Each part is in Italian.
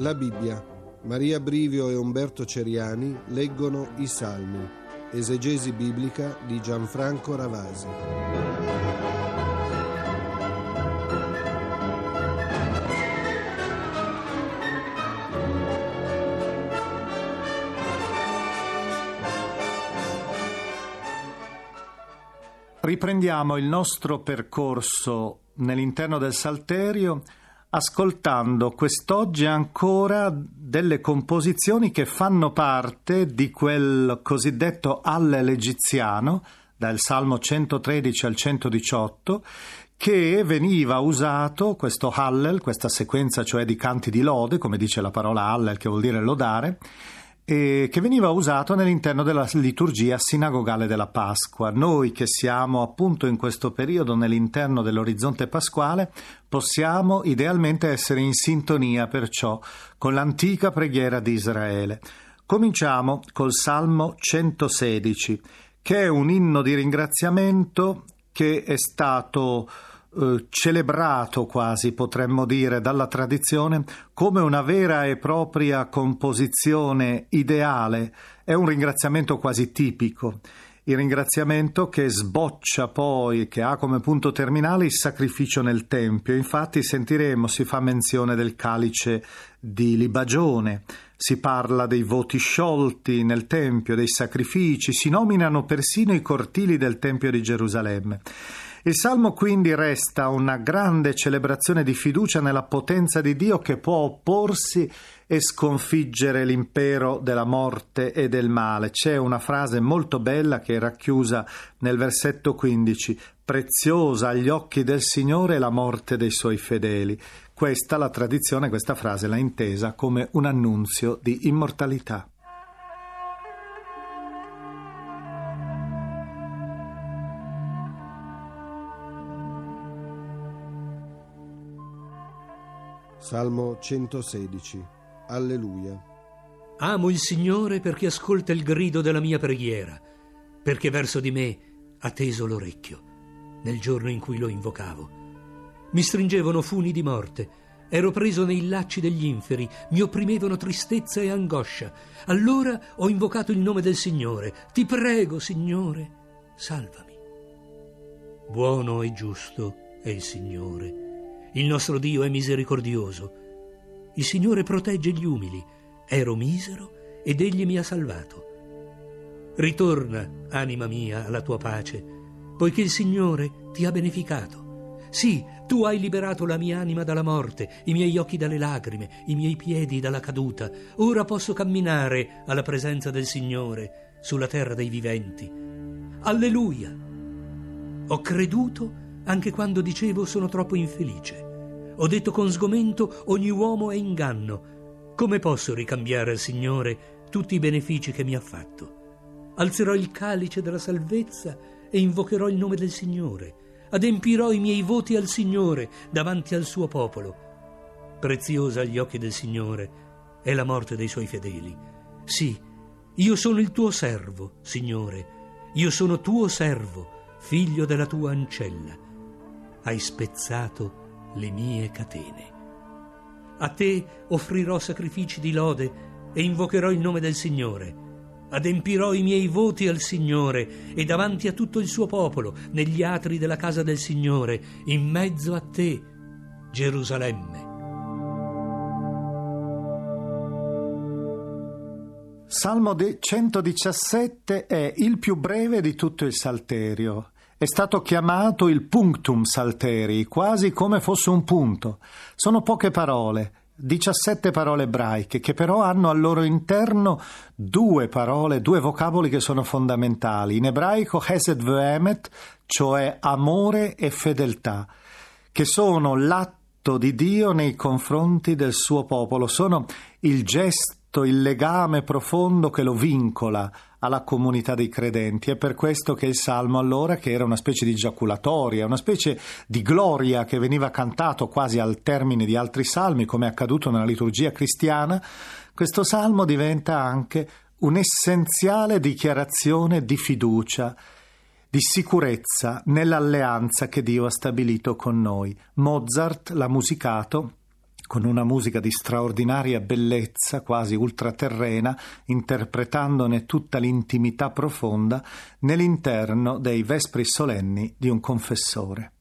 La Bibbia. Maria Brivio e Umberto Ceriani leggono i Salmi. Esegesi biblica di Gianfranco Ravasi. Riprendiamo il nostro percorso nell'interno del Salterio ascoltando quest'oggi ancora delle composizioni che fanno parte di quel cosiddetto Hallel egiziano, dal Salmo 113 al 118, che veniva usato, questo Hallel, questa sequenza cioè di canti di lode, come dice la parola Hallel che vuol dire lodare, e che veniva usato all'interno della liturgia sinagogale della Pasqua. Noi che siamo appunto in questo periodo nell'interno dell'orizzonte pasquale possiamo idealmente essere in sintonia perciò con l'antica preghiera di Israele. Cominciamo col Salmo 116, che è un inno di ringraziamento che è stato eh, celebrato quasi, potremmo dire, dalla tradizione come una vera e propria composizione ideale. È un ringraziamento quasi tipico. Il ringraziamento che sboccia poi, che ha come punto terminale il sacrificio nel Tempio. Infatti sentiremo, si fa menzione del calice di Libagione, si parla dei voti sciolti nel Tempio, dei sacrifici, si nominano persino i cortili del Tempio di Gerusalemme. Il Salmo quindi resta una grande celebrazione di fiducia nella potenza di Dio che può opporsi e sconfiggere l'impero della morte e del male. C'è una frase molto bella che è racchiusa nel versetto 15, preziosa agli occhi del Signore la morte dei suoi fedeli. Questa la tradizione, questa frase l'ha intesa come un annunzio di immortalità. Salmo 116. Alleluia. Amo il Signore perché ascolta il grido della mia preghiera, perché verso di me ha teso l'orecchio nel giorno in cui lo invocavo. Mi stringevano funi di morte, ero preso nei lacci degli inferi, mi opprimevano tristezza e angoscia. Allora ho invocato il nome del Signore. Ti prego, Signore, salvami. Buono e giusto è il Signore il nostro Dio è misericordioso. Il Signore protegge gli umili. Ero misero ed Egli mi ha salvato. Ritorna, anima mia, alla tua pace, poiché il Signore ti ha beneficato. Sì, tu hai liberato la mia anima dalla morte, i miei occhi dalle lacrime, i miei piedi dalla caduta. Ora posso camminare alla presenza del Signore sulla terra dei viventi. Alleluia! Ho creduto anche quando dicevo sono troppo infelice. Ho detto con sgomento ogni uomo è inganno. Come posso ricambiare al Signore tutti i benefici che mi ha fatto? Alzerò il calice della salvezza e invocherò il nome del Signore. Adempirò i miei voti al Signore davanti al suo popolo. Preziosa agli occhi del Signore è la morte dei suoi fedeli. Sì, io sono il tuo servo, Signore. Io sono tuo servo, figlio della tua ancella hai spezzato le mie catene. A te offrirò sacrifici di lode e invocherò il nome del Signore. Adempirò i miei voti al Signore e davanti a tutto il suo popolo, negli atri della casa del Signore, in mezzo a te, Gerusalemme. Salmo 117 è il più breve di tutto il Salterio è stato chiamato il punctum salteri, quasi come fosse un punto. Sono poche parole, 17 parole ebraiche, che però hanno al loro interno due parole, due vocaboli che sono fondamentali. In ebraico Hesed ve'emet, cioè amore e fedeltà, che sono l'atto di Dio nei confronti del suo popolo, sono il gesto, il legame profondo che lo vincola alla comunità dei credenti. È per questo che il salmo allora, che era una specie di giaculatoria, una specie di gloria che veniva cantato quasi al termine di altri salmi, come è accaduto nella liturgia cristiana, questo salmo diventa anche un'essenziale dichiarazione di fiducia, di sicurezza nell'alleanza che Dio ha stabilito con noi. Mozart l'ha musicato con una musica di straordinaria bellezza, quasi ultraterrena, interpretandone tutta l'intimità profonda nell'interno dei vespri solenni di un confessore.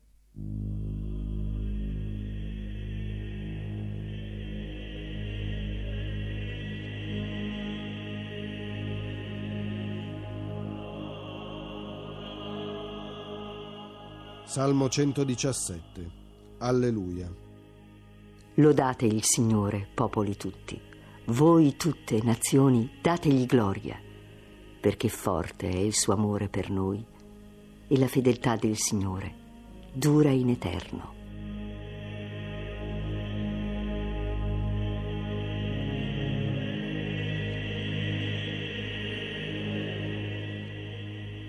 Salmo 117 Alleluia Lodate il Signore, popoli tutti. Voi tutte, nazioni, dategli gloria, perché forte è il suo amore per noi e la fedeltà del Signore dura in eterno.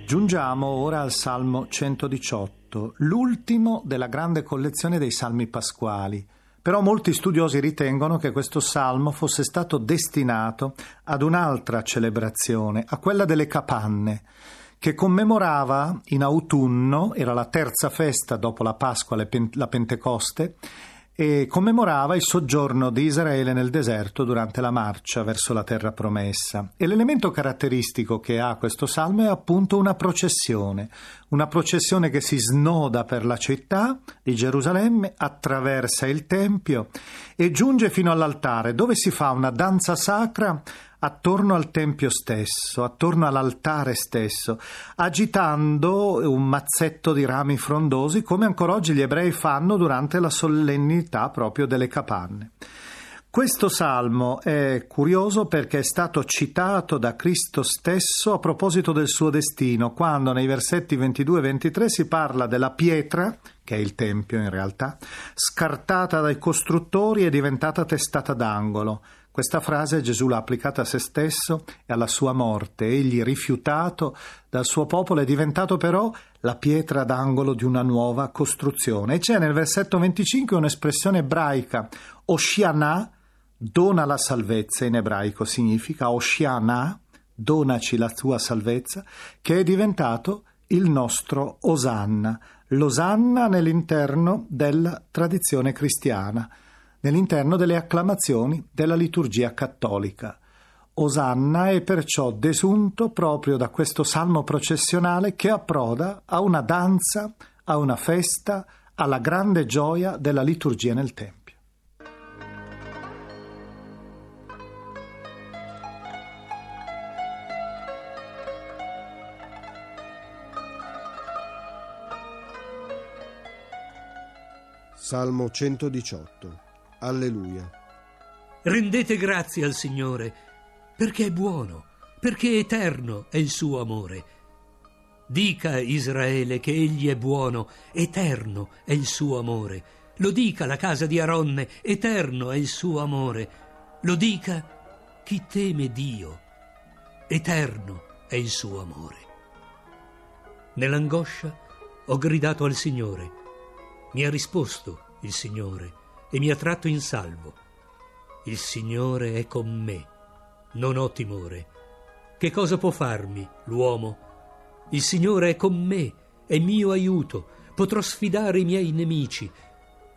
Giungiamo ora al Salmo 118, l'ultimo della grande collezione dei salmi pasquali. Però molti studiosi ritengono che questo salmo fosse stato destinato ad un'altra celebrazione, a quella delle capanne, che commemorava in autunno, era la terza festa dopo la Pasqua, la Pentecoste, e commemorava il soggiorno di Israele nel deserto durante la marcia verso la terra promessa. E l'elemento caratteristico che ha questo salmo è appunto una processione, una processione che si snoda per la città di Gerusalemme, attraversa il Tempio e giunge fino all'altare dove si fa una danza sacra attorno al tempio stesso, attorno all'altare stesso, agitando un mazzetto di rami frondosi come ancora oggi gli ebrei fanno durante la solennità proprio delle capanne. Questo salmo è curioso perché è stato citato da Cristo stesso a proposito del suo destino, quando nei versetti 22 e 23 si parla della pietra, che è il Tempio in realtà, scartata dai costruttori e diventata testata d'angolo. Questa frase Gesù l'ha applicata a se stesso e alla sua morte. Egli, rifiutato dal suo popolo, è diventato però la pietra d'angolo di una nuova costruzione. E c'è nel versetto 25 un'espressione ebraica, Oshianah, dona la salvezza, in ebraico significa Oshianah, donaci la tua salvezza, che è diventato il nostro Osanna, l'Osanna nell'interno della tradizione cristiana nell'interno delle acclamazioni della liturgia cattolica. Osanna è perciò desunto proprio da questo salmo processionale che approda a una danza, a una festa, alla grande gioia della liturgia nel Tempio. Salmo 118 Alleluia. Rendete grazie al Signore, perché è buono, perché eterno è il suo amore. Dica Israele che egli è buono, eterno è il suo amore. Lo dica la casa di Aronne, eterno è il suo amore. Lo dica chi teme Dio, eterno è il suo amore. Nell'angoscia ho gridato al Signore. Mi ha risposto il Signore e mi ha tratto in salvo. Il Signore è con me, non ho timore. Che cosa può farmi l'uomo? Il Signore è con me, è mio aiuto, potrò sfidare i miei nemici.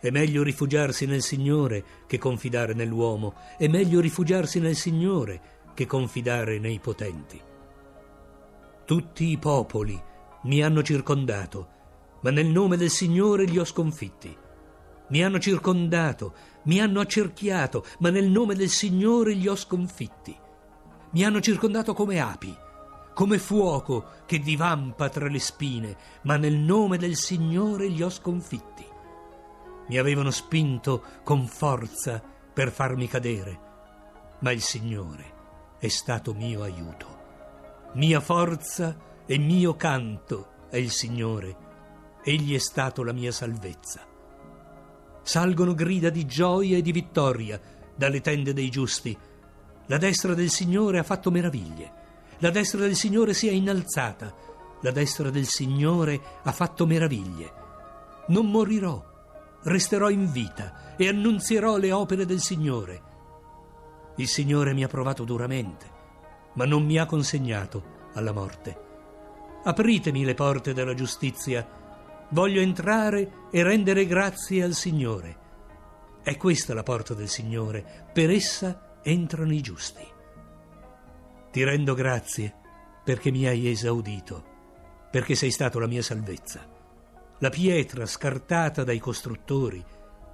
È meglio rifugiarsi nel Signore che confidare nell'uomo, è meglio rifugiarsi nel Signore che confidare nei potenti. Tutti i popoli mi hanno circondato, ma nel nome del Signore li ho sconfitti. Mi hanno circondato, mi hanno accerchiato, ma nel nome del Signore li ho sconfitti. Mi hanno circondato come api, come fuoco che divampa tra le spine, ma nel nome del Signore li ho sconfitti. Mi avevano spinto con forza per farmi cadere, ma il Signore è stato mio aiuto. Mia forza e mio canto è il Signore, egli è stato la mia salvezza. Salgono grida di gioia e di vittoria dalle tende dei giusti. La destra del Signore ha fatto meraviglie. La destra del Signore si è innalzata. La destra del Signore ha fatto meraviglie. Non morirò, resterò in vita e annunzierò le opere del Signore. Il Signore mi ha provato duramente, ma non mi ha consegnato alla morte. Apritemi le porte della giustizia Voglio entrare e rendere grazie al Signore. È questa la porta del Signore, per essa entrano i giusti. Ti rendo grazie perché mi hai esaudito, perché sei stato la mia salvezza. La pietra scartata dai costruttori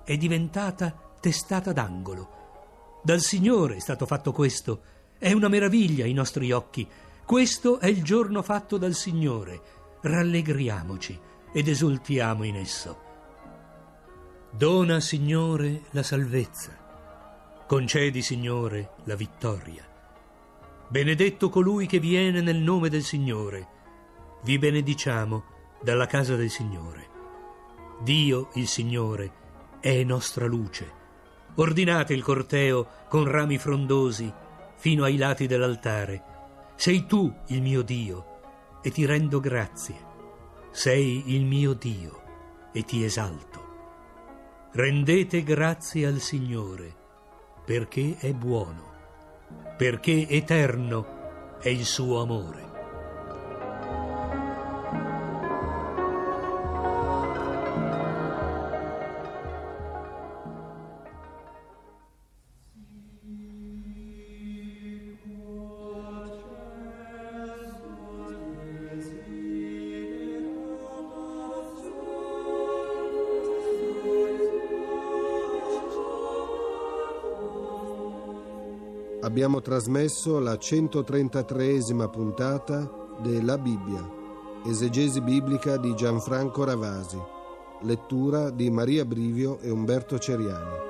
è diventata testata d'angolo. Dal Signore è stato fatto questo. È una meraviglia ai nostri occhi. Questo è il giorno fatto dal Signore. Rallegriamoci ed esultiamo in esso. Dona, Signore, la salvezza. Concedi, Signore, la vittoria. Benedetto colui che viene nel nome del Signore. Vi benediciamo dalla casa del Signore. Dio, il Signore, è nostra luce. Ordinate il corteo con rami frondosi fino ai lati dell'altare. Sei tu il mio Dio e ti rendo grazie. Sei il mio Dio e ti esalto. Rendete grazie al Signore perché è buono, perché eterno è il suo amore. Abbiamo trasmesso la 133esima puntata della Bibbia, esegesi biblica di Gianfranco Ravasi, lettura di Maria Brivio e Umberto Ceriani.